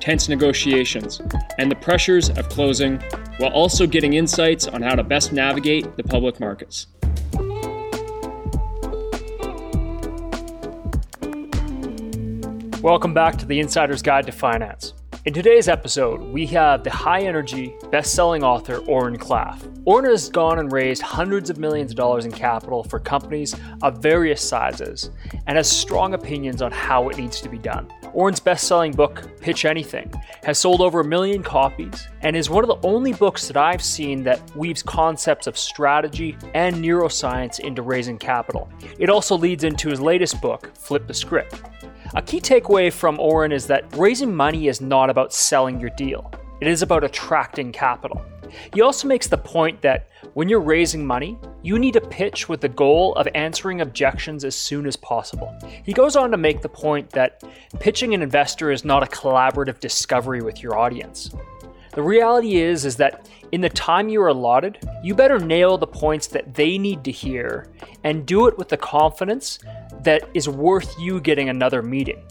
tense negotiations, and the pressures of closing, while also getting insights on how to best navigate the public markets. Welcome back to the Insider's Guide to Finance. In today's episode, we have the high energy, best selling author Oren Klaff. Oren has gone and raised hundreds of millions of dollars in capital for companies of various sizes and has strong opinions on how it needs to be done. Oren's best selling book, Pitch Anything, has sold over a million copies and is one of the only books that I've seen that weaves concepts of strategy and neuroscience into raising capital. It also leads into his latest book, Flip the Script. A key takeaway from Oren is that raising money is not about selling your deal, it is about attracting capital. He also makes the point that when you're raising money, you need to pitch with the goal of answering objections as soon as possible. He goes on to make the point that pitching an investor is not a collaborative discovery with your audience. The reality is is that in the time you are allotted, you better nail the points that they need to hear and do it with the confidence that is worth you getting another meeting.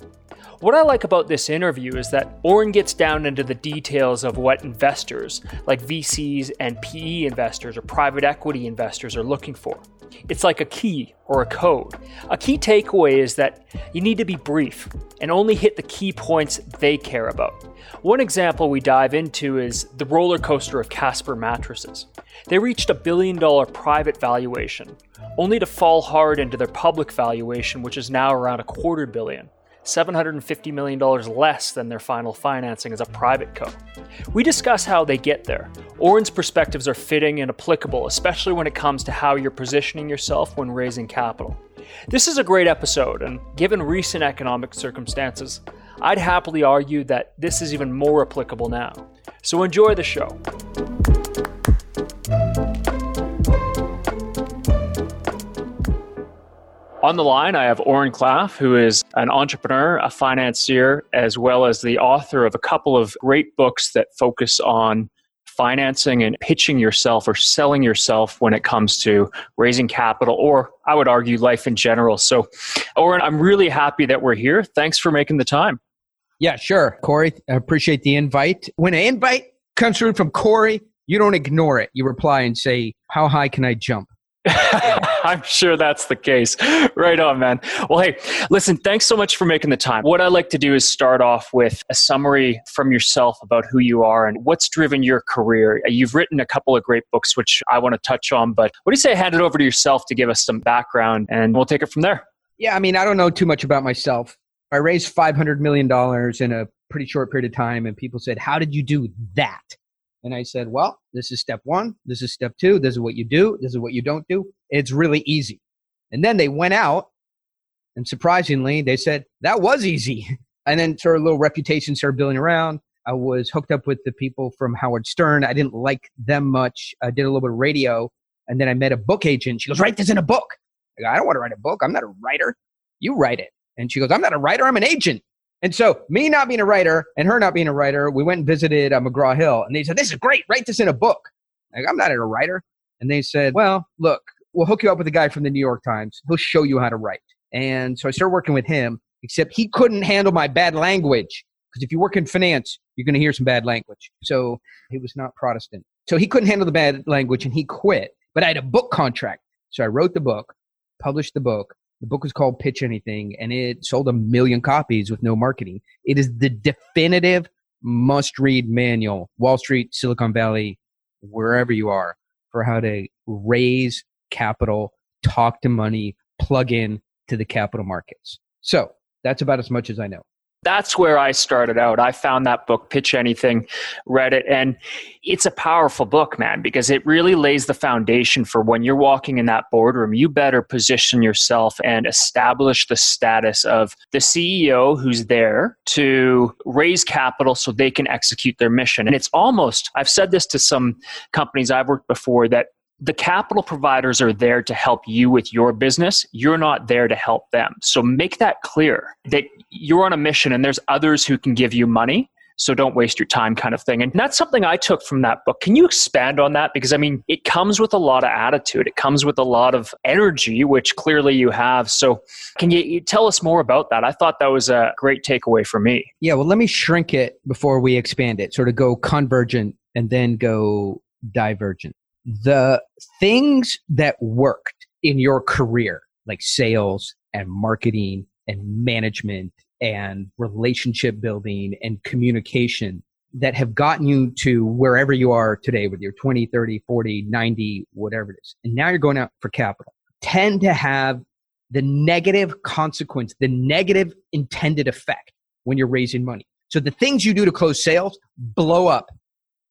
What I like about this interview is that Oren gets down into the details of what investors, like VCs and PE investors or private equity investors, are looking for. It's like a key or a code. A key takeaway is that you need to be brief and only hit the key points they care about. One example we dive into is the roller coaster of Casper mattresses. They reached a billion dollar private valuation, only to fall hard into their public valuation, which is now around a quarter billion. $750 million less than their final financing as a private co. We discuss how they get there. Oren's perspectives are fitting and applicable, especially when it comes to how you're positioning yourself when raising capital. This is a great episode, and given recent economic circumstances, I'd happily argue that this is even more applicable now. So enjoy the show. On the line, I have Oren Klaff, who is an entrepreneur, a financier, as well as the author of a couple of great books that focus on financing and pitching yourself or selling yourself when it comes to raising capital or I would argue life in general. So, Oren, I'm really happy that we're here. Thanks for making the time. Yeah, sure. Cory, I appreciate the invite. When an invite comes through from Cory, you don't ignore it. You reply and say, How high can I jump? I'm sure that's the case. Right on, man. Well, hey, listen, thanks so much for making the time. What I like to do is start off with a summary from yourself about who you are and what's driven your career. You've written a couple of great books, which I want to touch on, but what do you say hand it over to yourself to give us some background and we'll take it from there? Yeah, I mean, I don't know too much about myself. I raised $500 million in a pretty short period of time, and people said, How did you do that? And I said, well, this is step one. This is step two. This is what you do. This is what you don't do. It's really easy. And then they went out and surprisingly, they said that was easy. And then sort of little reputation started building around. I was hooked up with the people from Howard Stern. I didn't like them much. I did a little bit of radio. And then I met a book agent. She goes, write this in a book. I, go, I don't want to write a book. I'm not a writer. You write it. And she goes, I'm not a writer. I'm an agent. And so, me not being a writer and her not being a writer, we went and visited uh, McGraw Hill, and they said, "This is great. Write this in a book." Like, I'm not a writer, and they said, "Well, look, we'll hook you up with a guy from the New York Times. He'll show you how to write." And so I started working with him. Except he couldn't handle my bad language because if you work in finance, you're going to hear some bad language. So he was not Protestant. So he couldn't handle the bad language, and he quit. But I had a book contract, so I wrote the book, published the book, the book was called Pitch Anything, and it sold a million copies with no marketing. It is the definitive must read manual, Wall Street, Silicon Valley, wherever you are, for how to raise capital, talk to money, plug in to the capital markets. So that's about as much as I know. That's where I started out. I found that book, Pitch Anything, read it, and it's a powerful book, man, because it really lays the foundation for when you're walking in that boardroom, you better position yourself and establish the status of the CEO who's there to raise capital so they can execute their mission. And it's almost, I've said this to some companies I've worked before, that the capital providers are there to help you with your business. You're not there to help them. So make that clear that you're on a mission and there's others who can give you money. So don't waste your time, kind of thing. And that's something I took from that book. Can you expand on that? Because I mean, it comes with a lot of attitude, it comes with a lot of energy, which clearly you have. So can you, you tell us more about that? I thought that was a great takeaway for me. Yeah, well, let me shrink it before we expand it, sort of go convergent and then go divergent the things that worked in your career, like sales and marketing and management and relationship building and communication that have gotten you to wherever you are today with your 20, 30, 40, 90, whatever it is. And now you're going out for capital, tend to have the negative consequence, the negative intended effect when you're raising money. So the things you do to close sales blow up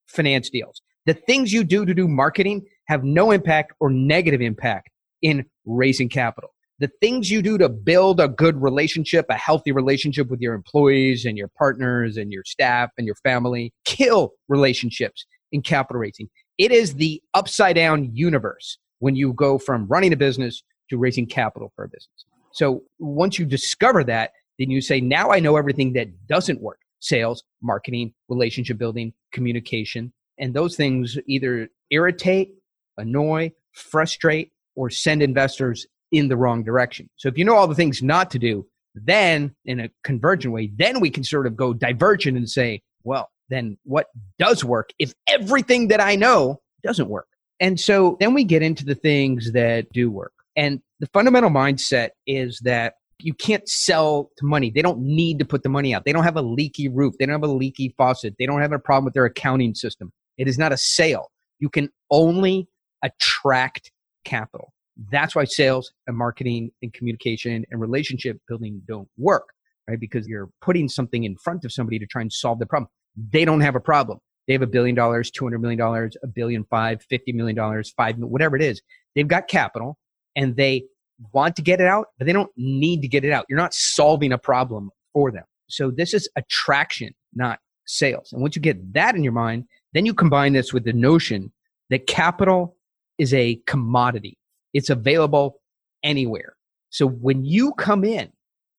finance deals. The things you do to do marketing have no impact or negative impact in raising capital. The things you do to build a good relationship, a healthy relationship with your employees and your partners and your staff and your family, kill relationships in capital raising. It is the upside down universe when you go from running a business to raising capital for a business. So once you discover that, then you say, now I know everything that doesn't work sales, marketing, relationship building, communication, and those things either irritate, annoy, frustrate, or send investors in the wrong direction. So if you know all the things not to do, then in a convergent way, then we can sort of go divergent and say, well, then what does work if everything that I know doesn't work? And so then we get into the things that do work. And the fundamental mindset is that you can't sell to money. They don't need to put the money out. They don't have a leaky roof. They don't have a leaky faucet. They don't have a problem with their accounting system. It is not a sale. You can only attract capital. That's why sales and marketing and communication and relationship building don't work, right? Because you're putting something in front of somebody to try and solve the problem. They don't have a problem. They have a billion dollars, $200 million, a billion five, $50 million, five, whatever it is. They've got capital and they want to get it out, but they don't need to get it out. You're not solving a problem for them. So this is attraction, not sales. And once you get that in your mind, then you combine this with the notion that capital is a commodity. It's available anywhere. So when you come in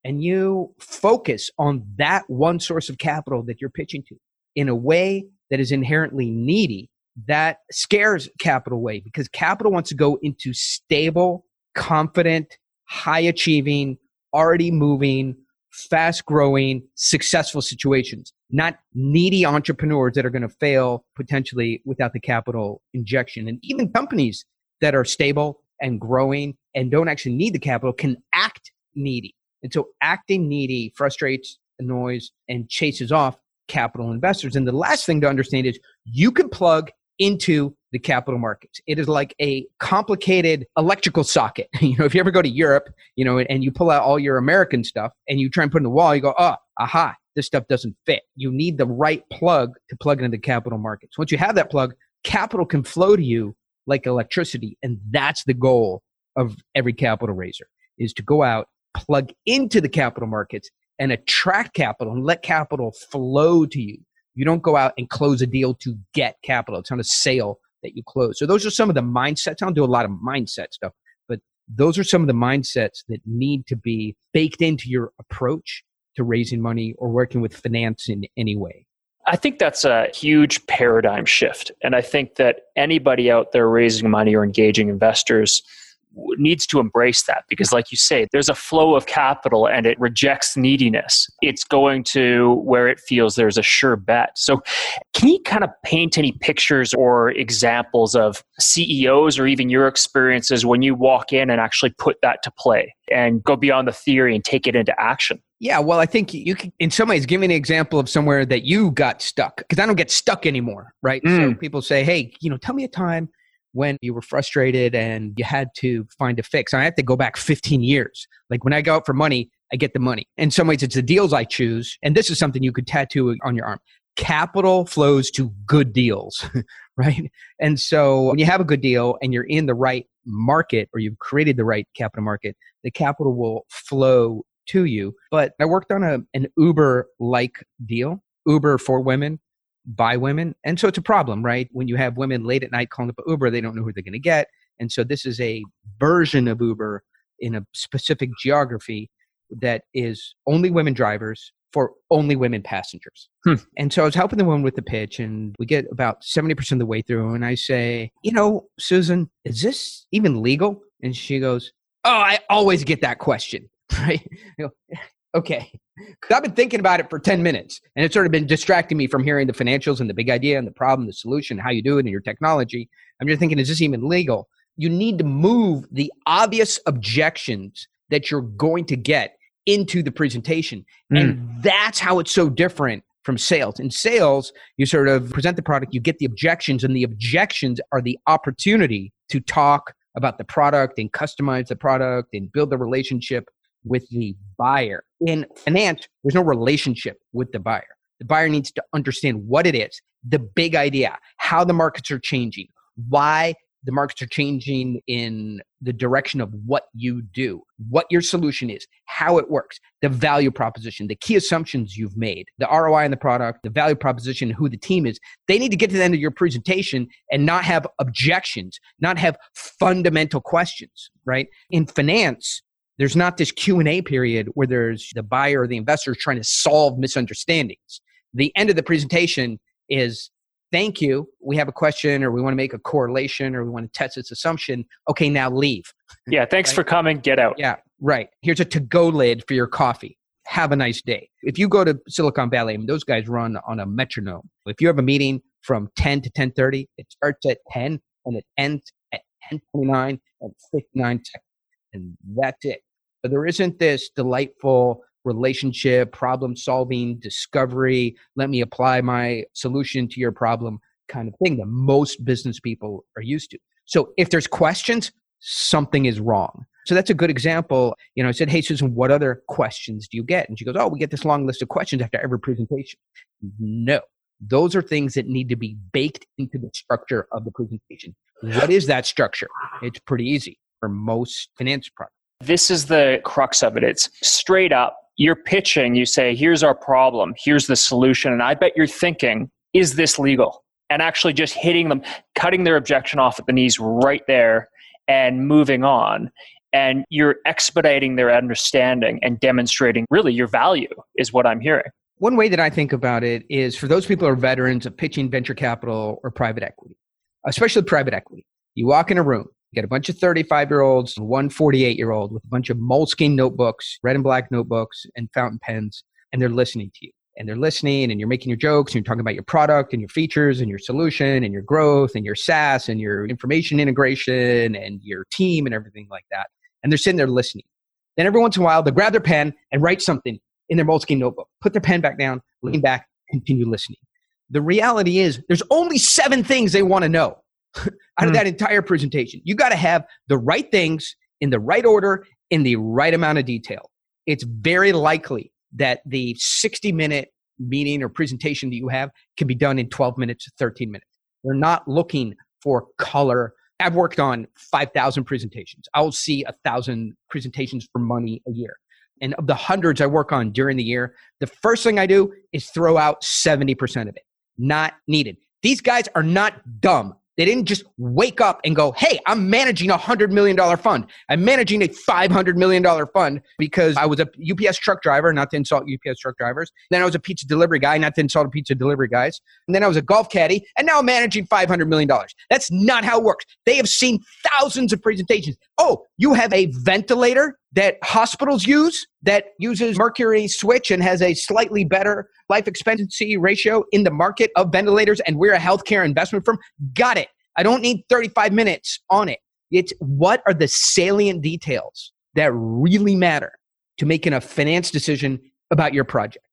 and you focus on that one source of capital that you're pitching to in a way that is inherently needy, that scares capital away because capital wants to go into stable, confident, high achieving, already moving, fast growing, successful situations, not needy entrepreneurs that are going to fail potentially without the capital injection. And even companies that are stable and growing and don't actually need the capital can act needy. And so acting needy frustrates, annoys, and chases off capital investors. And the last thing to understand is you can plug into the capital markets. It is like a complicated electrical socket. You know, if you ever go to Europe, you know, and you pull out all your American stuff and you try and put in the wall, you go, oh, aha, this stuff doesn't fit. You need the right plug to plug into the capital markets. Once you have that plug, capital can flow to you like electricity. And that's the goal of every capital raiser is to go out, plug into the capital markets and attract capital and let capital flow to you. You don't go out and close a deal to get capital. It's not a sale that you close. So those are some of the mindsets. I don't do a lot of mindset stuff, but those are some of the mindsets that need to be baked into your approach to raising money or working with finance in any way. I think that's a huge paradigm shift. And I think that anybody out there raising money or engaging investors needs to embrace that because like you say there's a flow of capital and it rejects neediness it's going to where it feels there's a sure bet so can you kind of paint any pictures or examples of ceos or even your experiences when you walk in and actually put that to play and go beyond the theory and take it into action yeah, well, I think you can, in some ways, give me an example of somewhere that you got stuck because I don't get stuck anymore, right? Mm. So people say, hey, you know, tell me a time when you were frustrated and you had to find a fix. I have to go back 15 years. Like when I go out for money, I get the money. In some ways, it's the deals I choose. And this is something you could tattoo on your arm. Capital flows to good deals, right? And so when you have a good deal and you're in the right market or you've created the right capital market, the capital will flow to you. But I worked on a, an Uber like deal, Uber for women by women. And so it's a problem, right? When you have women late at night calling up Uber, they don't know who they're going to get. And so this is a version of Uber in a specific geography that is only women drivers for only women passengers. Hmm. And so I was helping the woman with the pitch, and we get about 70% of the way through. And I say, You know, Susan, is this even legal? And she goes, Oh, I always get that question. Right? Go, okay. I've been thinking about it for 10 minutes, and it's sort of been distracting me from hearing the financials and the big idea and the problem, the solution, how you do it, and your technology. I'm just thinking, is this even legal? You need to move the obvious objections that you're going to get into the presentation. Mm. And that's how it's so different from sales. In sales, you sort of present the product, you get the objections, and the objections are the opportunity to talk about the product and customize the product and build the relationship with the buyer. In finance, there's no relationship with the buyer. The buyer needs to understand what it is, the big idea, how the markets are changing, why the markets are changing in the direction of what you do, what your solution is, how it works, the value proposition, the key assumptions you've made, the ROI in the product, the value proposition, who the team is. They need to get to the end of your presentation and not have objections, not have fundamental questions, right? In finance, there's not this Q&A period where there's the buyer or the investor trying to solve misunderstandings. The end of the presentation is thank you. We have a question or we want to make a correlation or we want to test this assumption. Okay, now leave. Yeah, thanks right? for coming. Get out. Yeah, right. Here's a to go lid for your coffee. Have a nice day. If you go to Silicon Valley, I mean, those guys run on a metronome. If you have a meeting from 10 to 10:30, it starts at 10 and it ends at 10:29 and 59 seconds, and that's it. There isn't this delightful relationship, problem solving, discovery, let me apply my solution to your problem kind of thing that most business people are used to. So if there's questions, something is wrong. So that's a good example. You know, I said, Hey, Susan, what other questions do you get? And she goes, Oh, we get this long list of questions after every presentation. No, those are things that need to be baked into the structure of the presentation. What is that structure? It's pretty easy for most finance products. This is the crux of it. It's straight up you're pitching, you say, here's our problem, here's the solution. And I bet you're thinking, is this legal? And actually just hitting them, cutting their objection off at the knees right there and moving on. And you're expediting their understanding and demonstrating really your value, is what I'm hearing. One way that I think about it is for those people who are veterans of pitching venture capital or private equity, especially private equity. You walk in a room, you get a bunch of 35 year olds, one 48 year old with a bunch of Moleskine notebooks, red and black notebooks, and fountain pens, and they're listening to you. And they're listening, and you're making your jokes, and you're talking about your product and your features and your solution and your growth and your SaaS and your information integration and your team and everything like that. And they're sitting there listening. Then every once in a while, they grab their pen and write something in their Moleskine notebook, put their pen back down, lean back, continue listening. The reality is, there's only seven things they want to know out of mm. that entire presentation. You got to have the right things in the right order, in the right amount of detail. It's very likely that the 60 minute meeting or presentation that you have can be done in 12 minutes, to 13 minutes. We're not looking for color. I've worked on 5,000 presentations. I'll see a thousand presentations for money a year. And of the hundreds I work on during the year, the first thing I do is throw out 70% of it. Not needed. These guys are not dumb. They didn't just wake up and go, hey, I'm managing a $100 million fund. I'm managing a $500 million fund because I was a UPS truck driver, not to insult UPS truck drivers. Then I was a pizza delivery guy, not to insult pizza delivery guys. And then I was a golf caddy, and now I'm managing $500 million. That's not how it works. They have seen thousands of presentations. Oh, you have a ventilator that hospitals use that uses mercury switch and has a slightly better life expectancy ratio in the market of ventilators and we're a healthcare investment firm. Got it. I don't need 35 minutes on it. It's what are the salient details that really matter to making a finance decision about your project.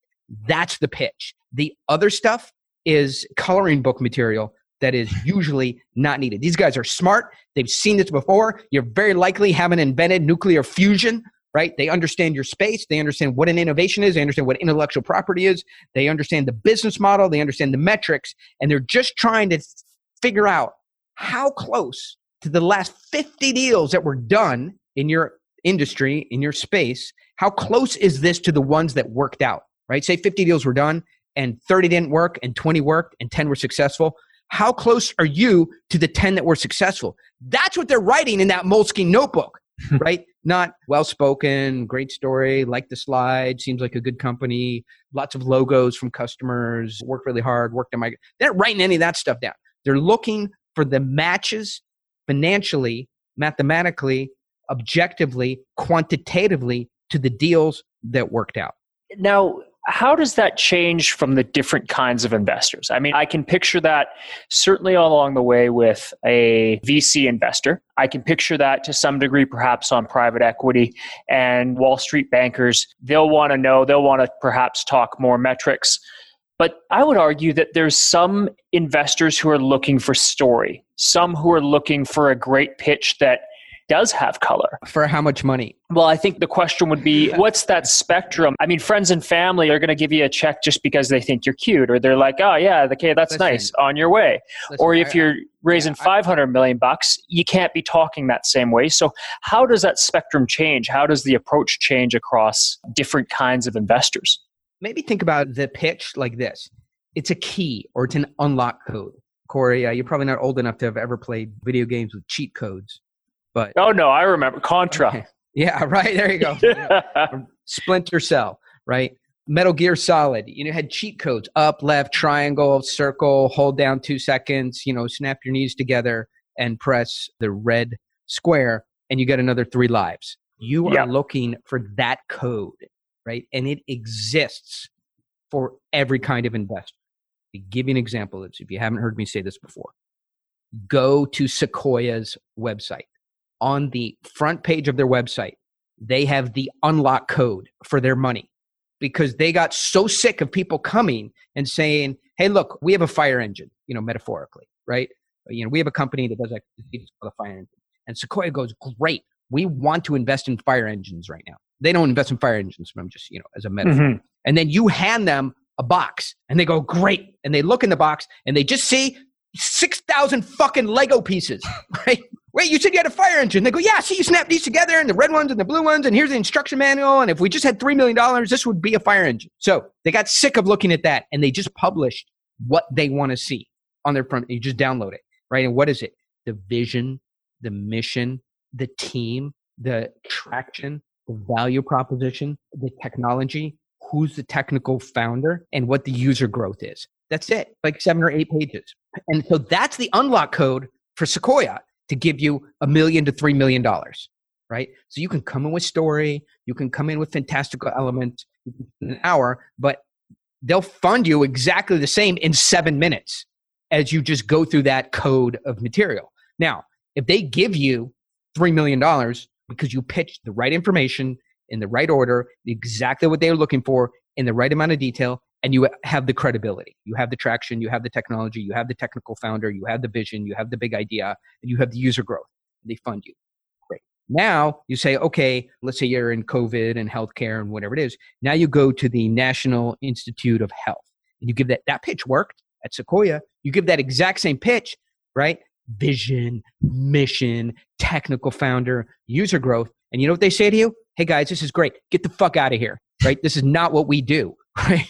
That's the pitch. The other stuff is coloring book material that is usually not needed. These guys are smart. They've seen this before. You're very likely haven't invented nuclear fusion right? They understand your space. They understand what an innovation is. They understand what intellectual property is. They understand the business model. They understand the metrics. And they're just trying to figure out how close to the last 50 deals that were done in your industry, in your space, how close is this to the ones that worked out, right? Say 50 deals were done and 30 didn't work and 20 worked and 10 were successful. How close are you to the 10 that were successful? That's what they're writing in that Moleskine notebook, right? Not well spoken, great story, like the slide, seems like a good company, lots of logos from customers, work really hard, worked on my. They're not writing any of that stuff down. They're looking for the matches financially, mathematically, objectively, quantitatively to the deals that worked out. Now, how does that change from the different kinds of investors? I mean, I can picture that certainly along the way with a VC investor. I can picture that to some degree perhaps on private equity and Wall Street bankers. They'll want to know, they'll want to perhaps talk more metrics. But I would argue that there's some investors who are looking for story, some who are looking for a great pitch that does have color. For how much money? Well, I think the question would be what's that spectrum? I mean, friends and family are going to give you a check just because they think you're cute, or they're like, oh, yeah, okay, that's Listen, nice, on your way. Listen, or if you're raising yeah, 500 million bucks, you can't be talking that same way. So, how does that spectrum change? How does the approach change across different kinds of investors? Maybe think about the pitch like this it's a key or it's an unlock code. Cory, uh, you're probably not old enough to have ever played video games with cheat codes. But oh no, I remember Contra. Okay. Yeah, right. There you go. Splinter Cell, right? Metal Gear Solid. You know, had cheat codes: up, left, triangle, circle, hold down two seconds. You know, snap your knees together and press the red square, and you get another three lives. You are yep. looking for that code, right? And it exists for every kind of investor. I'll give you an example if you haven't heard me say this before. Go to Sequoia's website on the front page of their website, they have the unlock code for their money because they got so sick of people coming and saying, "Hey, look, we have a fire engine," you know, metaphorically, right? You know, we have a company that does like the fire engine, and Sequoia goes, "Great, we want to invest in fire engines right now." They don't invest in fire engines, but I'm just you know as a metaphor. Mm-hmm. And then you hand them a box, and they go, "Great," and they look in the box and they just see six thousand fucking Lego pieces, right? Wait, you said you had a fire engine. They go, yeah, see, you snap these together and the red ones and the blue ones, and here's the instruction manual. And if we just had $3 million, this would be a fire engine. So they got sick of looking at that and they just published what they want to see on their front. You just download it, right? And what is it? The vision, the mission, the team, the traction, the value proposition, the technology, who's the technical founder, and what the user growth is. That's it, like seven or eight pages. And so that's the unlock code for Sequoia to give you a million to three million dollars, right? So you can come in with story, you can come in with fantastical elements in an hour, but they'll fund you exactly the same in seven minutes as you just go through that code of material. Now, if they give you $3 million because you pitched the right information in the right order, exactly what they were looking for in the right amount of detail, and you have the credibility. You have the traction you have the technology you have the technical founder you have the vision you have the big idea and you have the user growth. They fund you. Great. Now you say okay let's say you're in covid and healthcare and whatever it is. Now you go to the national institute of health and you give that that pitch worked at sequoia. You give that exact same pitch right? Vision mission technical founder user growth and you know what they say to you? Hey guys this is great. Get the fuck out of here right? This is not what we do right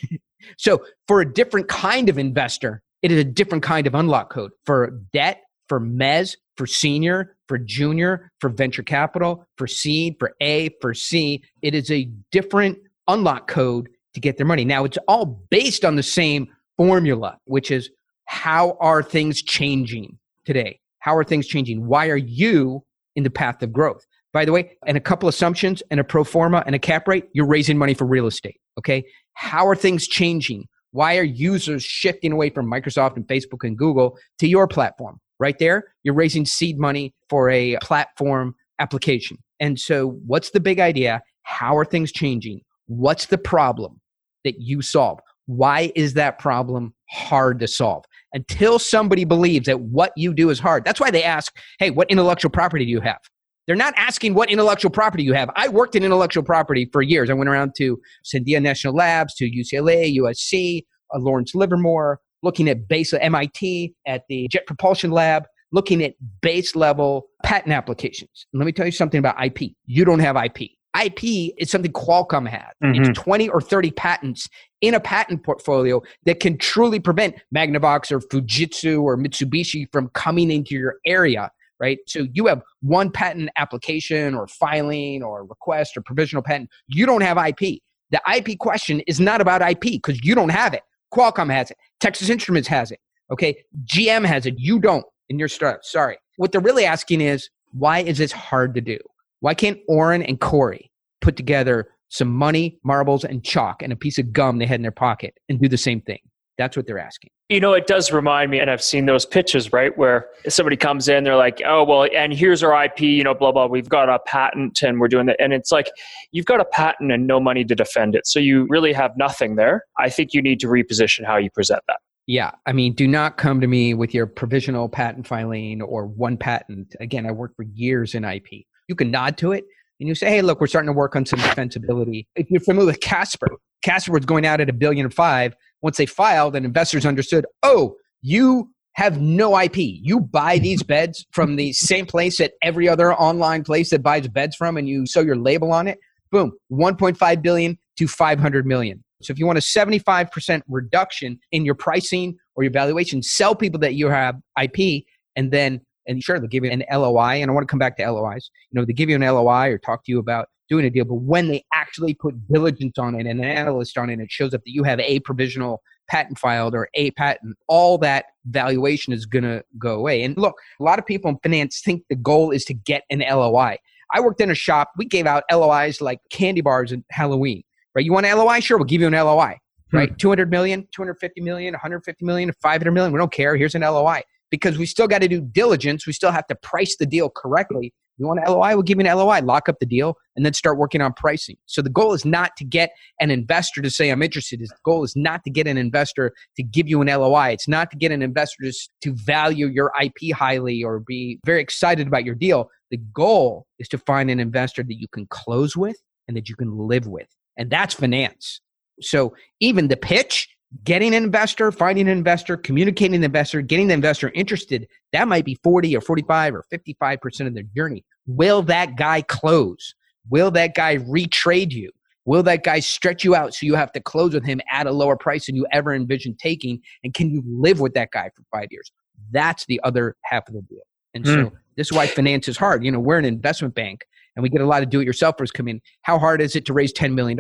so for a different kind of investor, it is a different kind of unlock code. For debt, for mez, for senior, for junior, for venture capital, for seed, for A, for C, it is a different unlock code to get their money. Now it's all based on the same formula, which is how are things changing today? How are things changing? Why are you in the path of growth? By the way, and a couple assumptions and a pro forma and a cap rate, you're raising money for real estate. Okay. How are things changing? Why are users shifting away from Microsoft and Facebook and Google to your platform? Right there, you're raising seed money for a platform application. And so, what's the big idea? How are things changing? What's the problem that you solve? Why is that problem hard to solve? Until somebody believes that what you do is hard. That's why they ask, hey, what intellectual property do you have? They're not asking what intellectual property you have. I worked in intellectual property for years. I went around to Sandia National Labs, to UCLA, USC, uh, Lawrence Livermore, looking at base at MIT, at the Jet Propulsion Lab, looking at base level patent applications. And let me tell you something about IP. You don't have IP. IP is something Qualcomm has. Mm-hmm. It's 20 or 30 patents in a patent portfolio that can truly prevent Magnavox or Fujitsu or Mitsubishi from coming into your area, right? So you have one patent application or filing or request or provisional patent. You don't have IP. The IP question is not about IP because you don't have it. Qualcomm has it. Texas Instruments has it. Okay. GM has it. You don't in your startup. Sorry. What they're really asking is why is this hard to do? Why can't Oren and Cory put together some money, marbles, and chalk and a piece of gum they had in their pocket and do the same thing? That's what they're asking. You know, it does remind me, and I've seen those pitches, right? Where somebody comes in, they're like, oh, well, and here's our IP, you know, blah, blah, we've got a patent and we're doing that. And it's like, you've got a patent and no money to defend it. So you really have nothing there. I think you need to reposition how you present that. Yeah. I mean, do not come to me with your provisional patent filing or one patent. Again, I worked for years in IP. You can nod to it and you say, hey, look, we're starting to work on some defensibility. If you're familiar with Casper, Casper was going out at a billion and five. Once they filed and investors understood, oh, you have no IP. You buy these beds from the same place that every other online place that buys beds from, and you sew your label on it. Boom, 1.5 billion to 500 million. So if you want a 75% reduction in your pricing or your valuation, sell people that you have IP and then and sure they'll give you an LOI and I want to come back to LOIs. You know, they give you an LOI or talk to you about doing a deal, but when they actually put diligence on it and an analyst on it, it shows up that you have a provisional patent filed or a patent, all that valuation is going to go away. And look, a lot of people in finance think the goal is to get an LOI. I worked in a shop, we gave out LOIs like candy bars at Halloween right? You want an LOI? Sure, we'll give you an LOI, hmm. right? 200 million, 250 million, 150 million, 500 million. We don't care. Here's an LOI because we still got to do diligence. We still have to price the deal correctly. You want an LOI? We'll give you an LOI, lock up the deal, and then start working on pricing. So the goal is not to get an investor to say, I'm interested. The goal is not to get an investor to give you an LOI. It's not to get an investor to, to value your IP highly or be very excited about your deal. The goal is to find an investor that you can close with and that you can live with and that's finance. So even the pitch, getting an investor, finding an investor, communicating the investor, getting the investor interested, that might be 40 or 45 or 55% of their journey. Will that guy close? Will that guy retrade you? Will that guy stretch you out so you have to close with him at a lower price than you ever envisioned taking? And can you live with that guy for five years? That's the other half of the deal. And mm. so hmm. this is why finance is hard. You know, we're an investment bank and we get a lot of do-it-yourselfers come in. How hard is it to raise $10 million?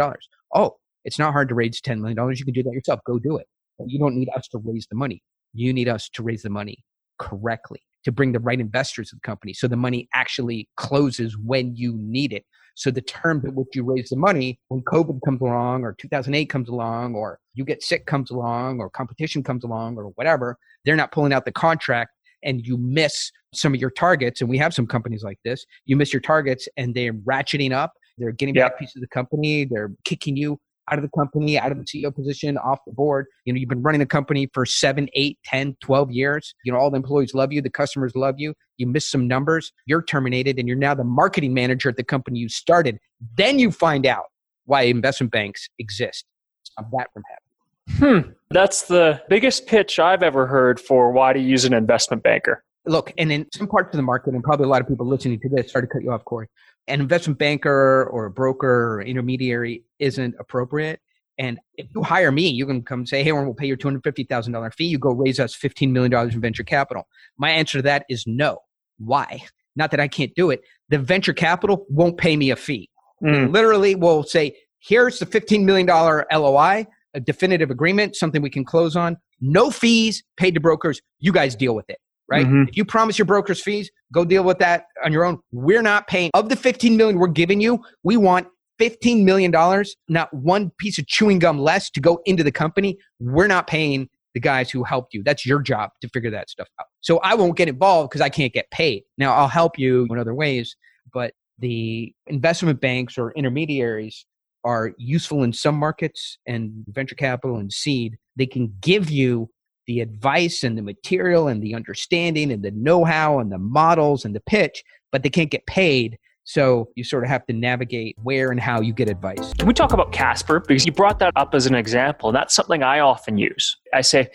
Oh, it's not hard to raise $10 million. You can do that yourself. Go do it. But you don't need us to raise the money. You need us to raise the money correctly, to bring the right investors to the company so the money actually closes when you need it. So the terms at which you raise the money, when COVID comes along or 2008 comes along or you get sick comes along or competition comes along or whatever, they're not pulling out the contract and you miss some of your targets, and we have some companies like this, you miss your targets and they're ratcheting up, they're getting yep. back pieces of the company, they're kicking you out of the company, out of the CEO position, off the board. You know, you've been running the company for seven, eight, 10, 12 years. You know, all the employees love you, the customers love you. You miss some numbers, you're terminated, and you're now the marketing manager at the company you started. Then you find out why investment banks exist. Stop that from happening. Hmm. That's the biggest pitch I've ever heard for why to use an investment banker. Look, and in some parts of the market, and probably a lot of people listening to this, sorry to cut you off, Cory, an investment banker or a broker or intermediary isn't appropriate. And if you hire me, you can come say, hey, we'll pay your $250,000 fee. You go raise us $15 million in venture capital. My answer to that is no. Why? Not that I can't do it. The venture capital won't pay me a fee. Mm. Literally will say, here's the $15 million LOI a definitive agreement, something we can close on. No fees paid to brokers. You guys deal with it, right? Mm-hmm. If you promise your brokers fees, go deal with that on your own. We're not paying. Of the 15 million we're giving you, we want $15 million, not one piece of chewing gum less to go into the company. We're not paying the guys who helped you. That's your job to figure that stuff out. So I won't get involved because I can't get paid. Now I'll help you in other ways, but the investment banks or intermediaries are useful in some markets and venture capital and seed. They can give you the advice and the material and the understanding and the know how and the models and the pitch, but they can't get paid. So you sort of have to navigate where and how you get advice. Can we talk about Casper? Because you brought that up as an example. That's something I often use. I say,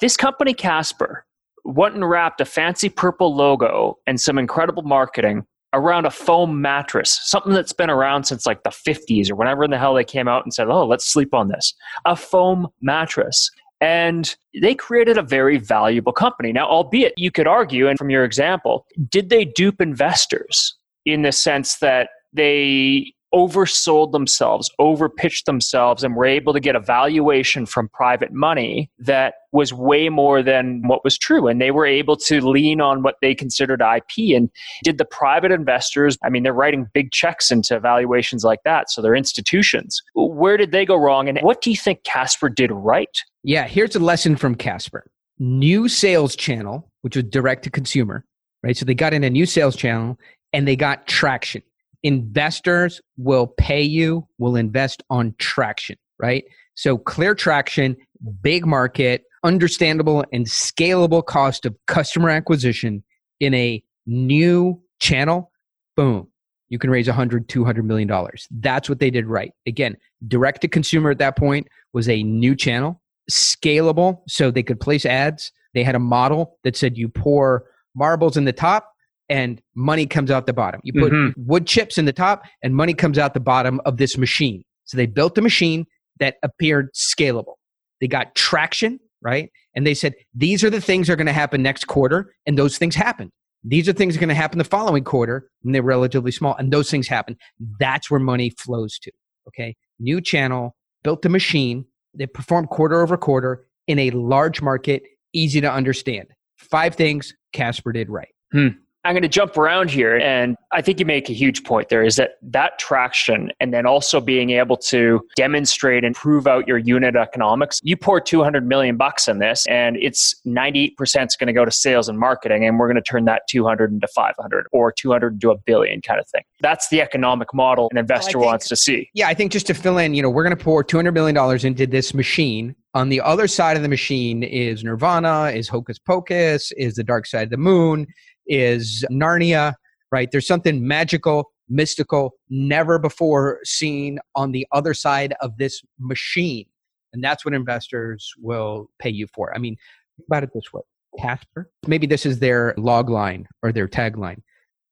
this company, Casper, went and wrapped a fancy purple logo and some incredible marketing around a foam mattress, something that's been around since like the 50s or whenever in the hell they came out and said, oh, let's sleep on this. A foam mattress. And they created a very valuable company. Now, albeit you could argue, and from your example, did they dupe investors in the sense that they oversold themselves, overpitched themselves, and were able to get a valuation from private money that was way more than what was true. And they were able to lean on what they considered IP. And did the private investors, I mean, they're writing big checks into valuations like that. So they're institutions. Where did they go wrong? And what do you think Casper did right? Yeah, here's a lesson from Casper new sales channel, which was direct to consumer, right? So they got in a new sales channel and they got traction investors will pay you, will invest on traction, right? So clear traction, big market, understandable and scalable cost of customer acquisition in a new channel, boom, you can raise 100 200 million dollars. That's what they did right. Again direct to consumer at that point was a new channel scalable so they could place ads. They had a model that said you pour marbles in the top and money comes out the bottom. You put mm-hmm. wood chips in the top and money comes out the bottom of this machine. So they built a machine that appeared scalable. They got traction, right? And they said, these are the things that are going to happen next quarter. And those things happened. These are things that are going to happen the following quarter and they're relatively small. And those things happen. That's where money flows to. Okay. New channel, built a machine. They performed quarter over quarter in a large market, easy to understand. Five things Casper did right. Hmm. I'm going to jump around here. And I think you make a huge point there is that that traction and then also being able to demonstrate and prove out your unit economics. You pour 200 million bucks in this and it's 98% is going to go to sales and marketing. And we're going to turn that 200 into 500 or 200 into a billion kind of thing. That's the economic model an investor well, think, wants to see. Yeah. I think just to fill in, you know, we're going to pour $200 million into this machine on the other side of the machine is Nirvana, is Hocus Pocus, is the Dark Side of the Moon, is Narnia, right? There's something magical, mystical, never before seen on the other side of this machine. And that's what investors will pay you for. I mean, think about it this way Casper, maybe this is their log line or their tagline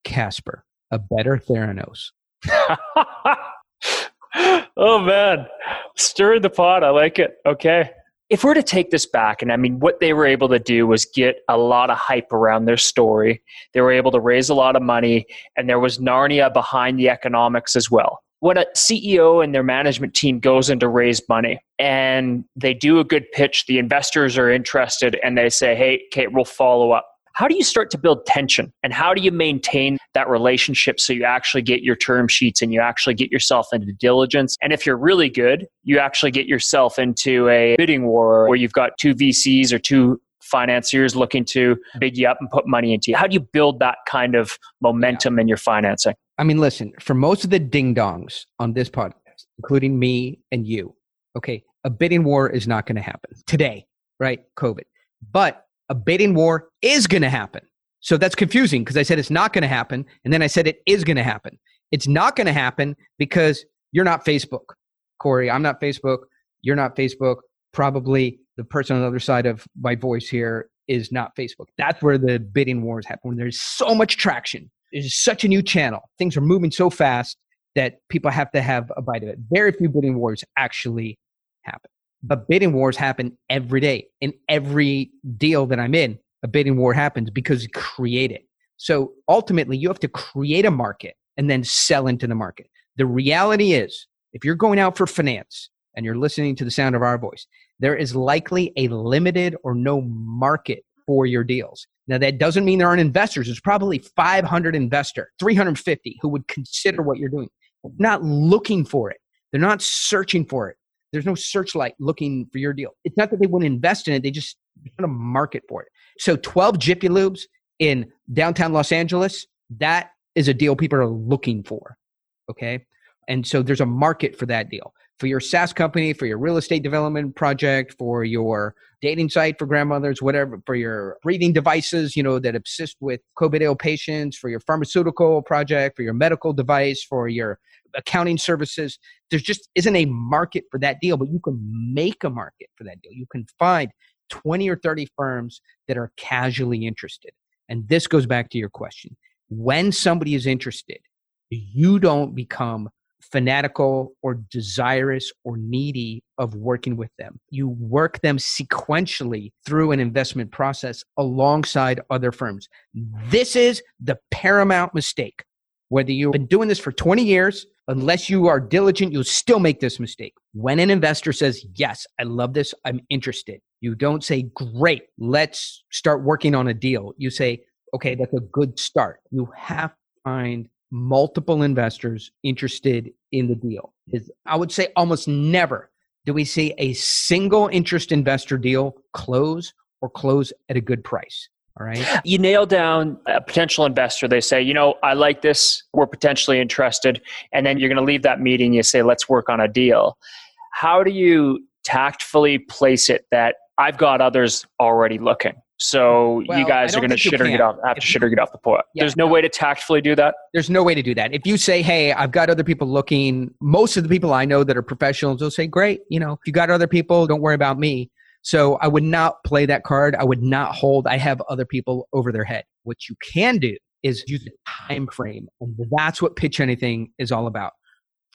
Casper, a better Theranos. oh, man. Stir the pot. I like it. Okay if we're to take this back, and I mean, what they were able to do was get a lot of hype around their story. They were able to raise a lot of money, and there was Narnia behind the economics as well. When a CEO and their management team goes in to raise money and they do a good pitch, the investors are interested, and they say, hey, Kate, we'll follow up how do you start to build tension and how do you maintain that relationship so you actually get your term sheets and you actually get yourself into diligence? And if you're really good, you actually get yourself into a bidding war where you've got two VCs or two financiers looking to bid you up and put money into you. How do you build that kind of momentum yeah. in your financing? I mean, listen, for most of the ding dongs on this podcast, including me and you, okay, a bidding war is not going to happen today, right? COVID. But a bidding war is going to happen. So that's confusing because I said it's not going to happen. And then I said it is going to happen. It's not going to happen because you're not Facebook, Cory. I'm not Facebook. You're not Facebook. Probably the person on the other side of my voice here is not Facebook. That's where the bidding wars happen. When there's so much traction, there's such a new channel. Things are moving so fast that people have to have a bite of it. Very few bidding wars actually happen. But bidding wars happen every day. In every deal that I'm in, a bidding war happens because you create it. So ultimately, you have to create a market and then sell into the market. The reality is, if you're going out for finance and you're listening to the sound of our voice, there is likely a limited or no market for your deals. Now, that doesn't mean there aren't investors. There's probably 500 investor, 350 who would consider what you're doing. not looking for it. They're not searching for it. There's no searchlight looking for your deal. It's not that they wouldn't invest in it; they just want a market for it. So 12 Jiffy Lubes in downtown Los Angeles, that is a deal people are looking for. Okay. And so there's a market for that deal. for your SaaS company, for your real estate development project, for your dating site for grandmothers, whatever, for your breathing devices, you know, that assist with COVID ill patients, for your pharmaceutical project, for your medical device, for your accounting services. There just isn't a market for that deal, but you can make a market for that deal. You can find 20 or 30 firms that are casually interested. And this goes back to your question. When somebody is interested, you don't become fanatical or desirous or needy of working with them. You work them sequentially through an investment process alongside other firms. This is the paramount mistake. Whether you've been doing this for 20 years, unless you are diligent, you'll still make this mistake. When an investor says, Yes, I love this, I'm interested, you don't say, Great, let's start working on a deal. You say, Okay, that's a good start. You have to find multiple investors interested in the deal. I would say almost never do we see a single interest investor deal close or close at a good price. All right. You nail down a potential investor. They say, you know, I like this. We're potentially interested. And then you're going to leave that meeting. You say, let's work on a deal. How do you tactfully place it that I've got others already looking? So well, you guys are going to shit or get off, have to shit or get off the pot. Yeah, There's no, no, way to tactfully do that. There's no way to do that. If you say, "Hey, I've got other people looking," most of the people I know that are professionals will say, "Great, you know, if you got other people, don't worry about me." So I would not play that card. I would not hold. I have other people over their head. What you can do is use a time frame, and that's what pitch anything is all about.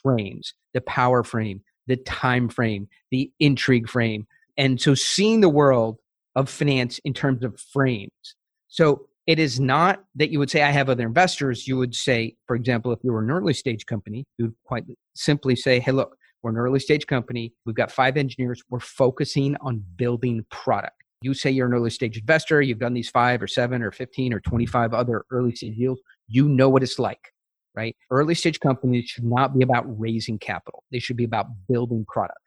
Frames, the power frame, the time frame, the intrigue frame, and so seeing the world of finance in terms of frames. So it is not that you would say, I have other investors. You would say, for example, if you were an early stage company, you would quite simply say, hey, look, we're an early stage company. We've got five engineers. We're focusing on building product. You say you're an early stage investor. You've done these five or seven or 15 or 25 other early stage deals. You know what it's like, right? Early stage companies should not be about raising capital. They should be about building product.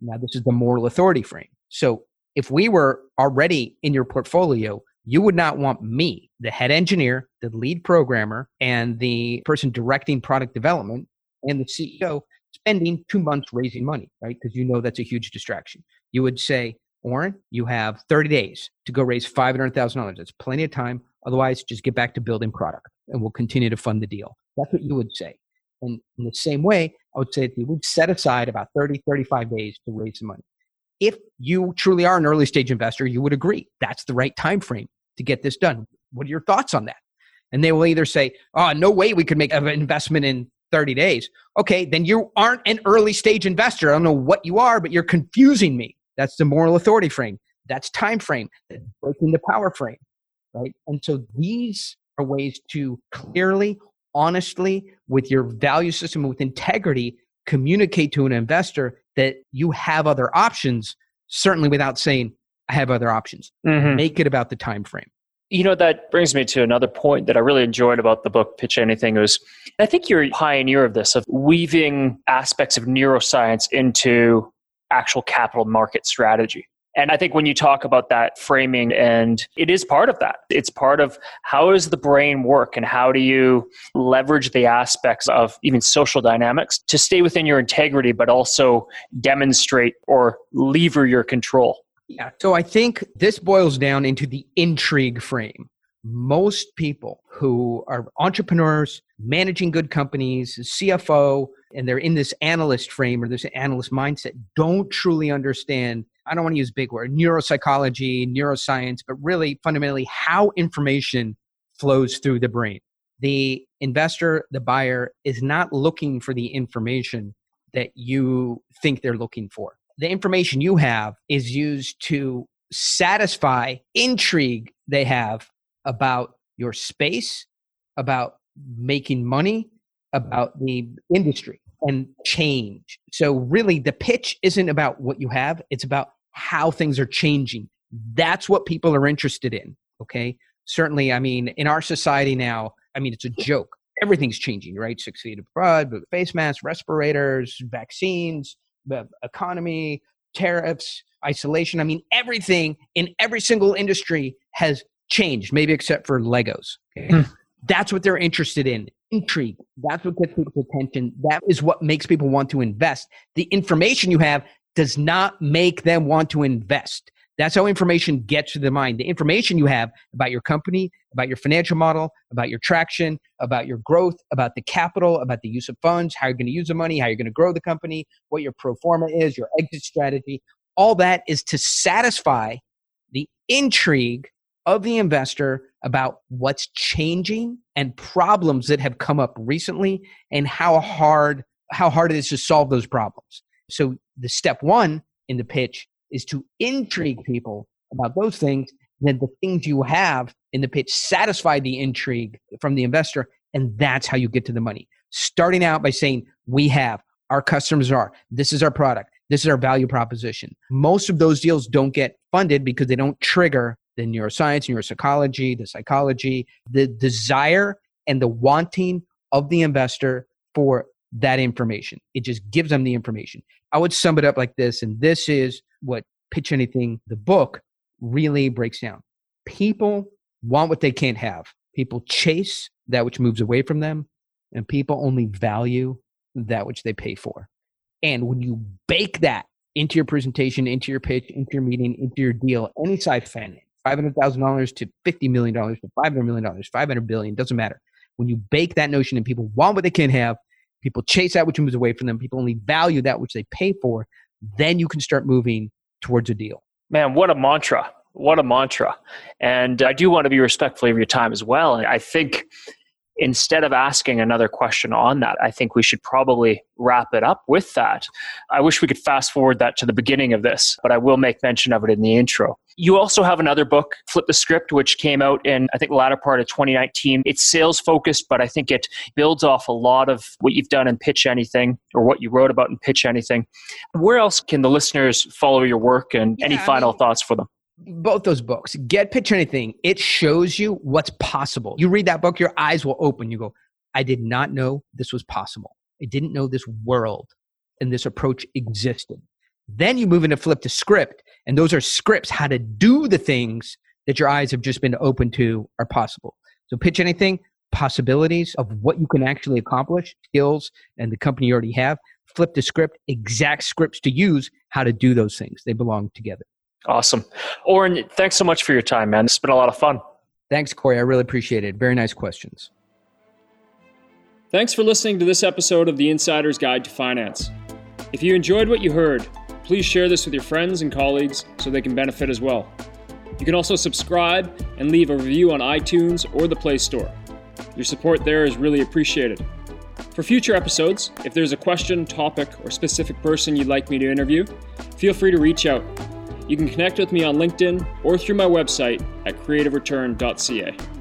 Now, this is the moral authority frame. So if we were already in your portfolio, you would not want me, the head engineer, the lead programmer, and the person directing product development and the CEO spending two months raising money, right? Because you know that's a huge distraction. You would say, Oren, you have 30 days to go raise $500,000. That's plenty of time. Otherwise, just get back to building product and we'll continue to fund the deal. That's what you would say. And in the same way, I would say that you would set aside about 30, 35 days to raise some money if you truly are an early stage investor, you would agree that's the right time frame to get this done. What are your thoughts on that? And they will either say, "Oh, no way we could make an investment in 30 days." Okay, then you aren't an early stage investor. I don't know what you are, but you're confusing me. That's the moral authority frame. That's time frame. That's breaking the power frame, right? And so these are ways to clearly, honestly, with your value system, with integrity, communicate to an investor that you have other options certainly without saying i have other options mm-hmm. make it about the time frame you know that brings me to another point that i really enjoyed about the book pitch anything was i think you're a pioneer of this of weaving aspects of neuroscience into actual capital market strategy and I think when you talk about that framing, and it is part of that, it's part of how does the brain work and how do you leverage the aspects of even social dynamics to stay within your integrity, but also demonstrate or lever your control. Yeah. So I think this boils down into the intrigue frame. Most people who are entrepreneurs, managing good companies, CFO, and they're in this analyst frame or this analyst mindset don't truly understand I don't want to use big word, neuropsychology, neuroscience, but really fundamentally how information flows through the brain. The investor, the buyer is not looking for the information that you think they're looking for. The information you have is used to satisfy intrigue they have about your space, about making money, about the industry and change. So, really, the pitch isn't about what you have, it's about how things are changing. That's what people are interested in. Okay. Certainly, I mean, in our society now, I mean, it's a joke. Everything's changing, right? Six feet abroad, face masks, respirators, vaccines, the economy, tariffs, isolation. I mean, everything in every single industry has changed, maybe except for Legos. Okay? Mm. That's what they're interested in. intrigue. That's what gets people's attention. That is what makes people want to invest. The information you have does not make them want to invest. That's how information gets to the mind. The information you have about your company, about your financial model, about your traction, about your growth, about the capital, about the use of funds, how you're going to use the money, how you're going to grow the company, what your pro forma is, your exit strategy, all that is to satisfy the intrigue of the investor about what's changing and problems that have come up recently and how hard how hard it is to solve those problems. So the step 1 in the pitch is to intrigue people about those things. Then the things you have in the pitch satisfy the intrigue from the investor, and that's how you get to the money. Starting out by saying, We have, our customers are, this is our product, this is our value proposition. Most of those deals don't get funded because they don't trigger the neuroscience, neuropsychology, the psychology, the desire and the wanting of the investor for that information. It just gives them the information. I would sum it up like this, and this is what Pitch Anything, the book, really breaks down. People want what they can't have. People chase that which moves away from them, and people only value that which they pay for. And when you bake that into your presentation, into your pitch, into your meeting, into your deal, any size fan, $500,000 to $50 million to $500 million, 500 billion, doesn't matter. When you bake that notion and people want what they can't have, people chase that which moves away from them, people only value that which they pay for, then you can start moving towards a deal. Man, what a mantra. What a mantra. And I do want to be respectful of your time as well. And I think instead of asking another question on that, I think we should probably wrap it up with that. I wish we could fast forward that to the beginning of this, but I will make mention of it in the intro. You also have another book, Flip the Script, which came out in, I think, the latter part of 2019. It's sales focused, but I think it builds off a lot of what you've done in Pitch Anything or what you wrote about in Pitch Anything. Where else can the listeners follow your work and yeah, any final I mean, thoughts for them? Both those books get pitch anything it shows you what's possible. You read that book your eyes will open. You go i did not know this was possible. I didn't know this world and this approach existed. Then you move into flip the script and those are scripts how to do the things that your eyes have just been open to are possible. So pitch anything possibilities of what you can actually accomplish skills and the company you already have. Flip the script exact scripts to use how to do those things. They belong together Awesome. Oren, thanks so much for your time, man. It's been a lot of fun. Thanks, Cory. I really appreciate it. Very nice questions. Thanks for listening to this episode of The Insider's Guide to Finance. If you enjoyed what you heard, please share this with your friends and colleagues so they can benefit as well. You can also subscribe and leave a review on iTunes or the Play Store. Your support there is really appreciated. For future episodes, if there's a question, topic, or specific person you'd like me to interview, feel free to reach out. You can connect with me on LinkedIn or through my website at creativereturn.ca.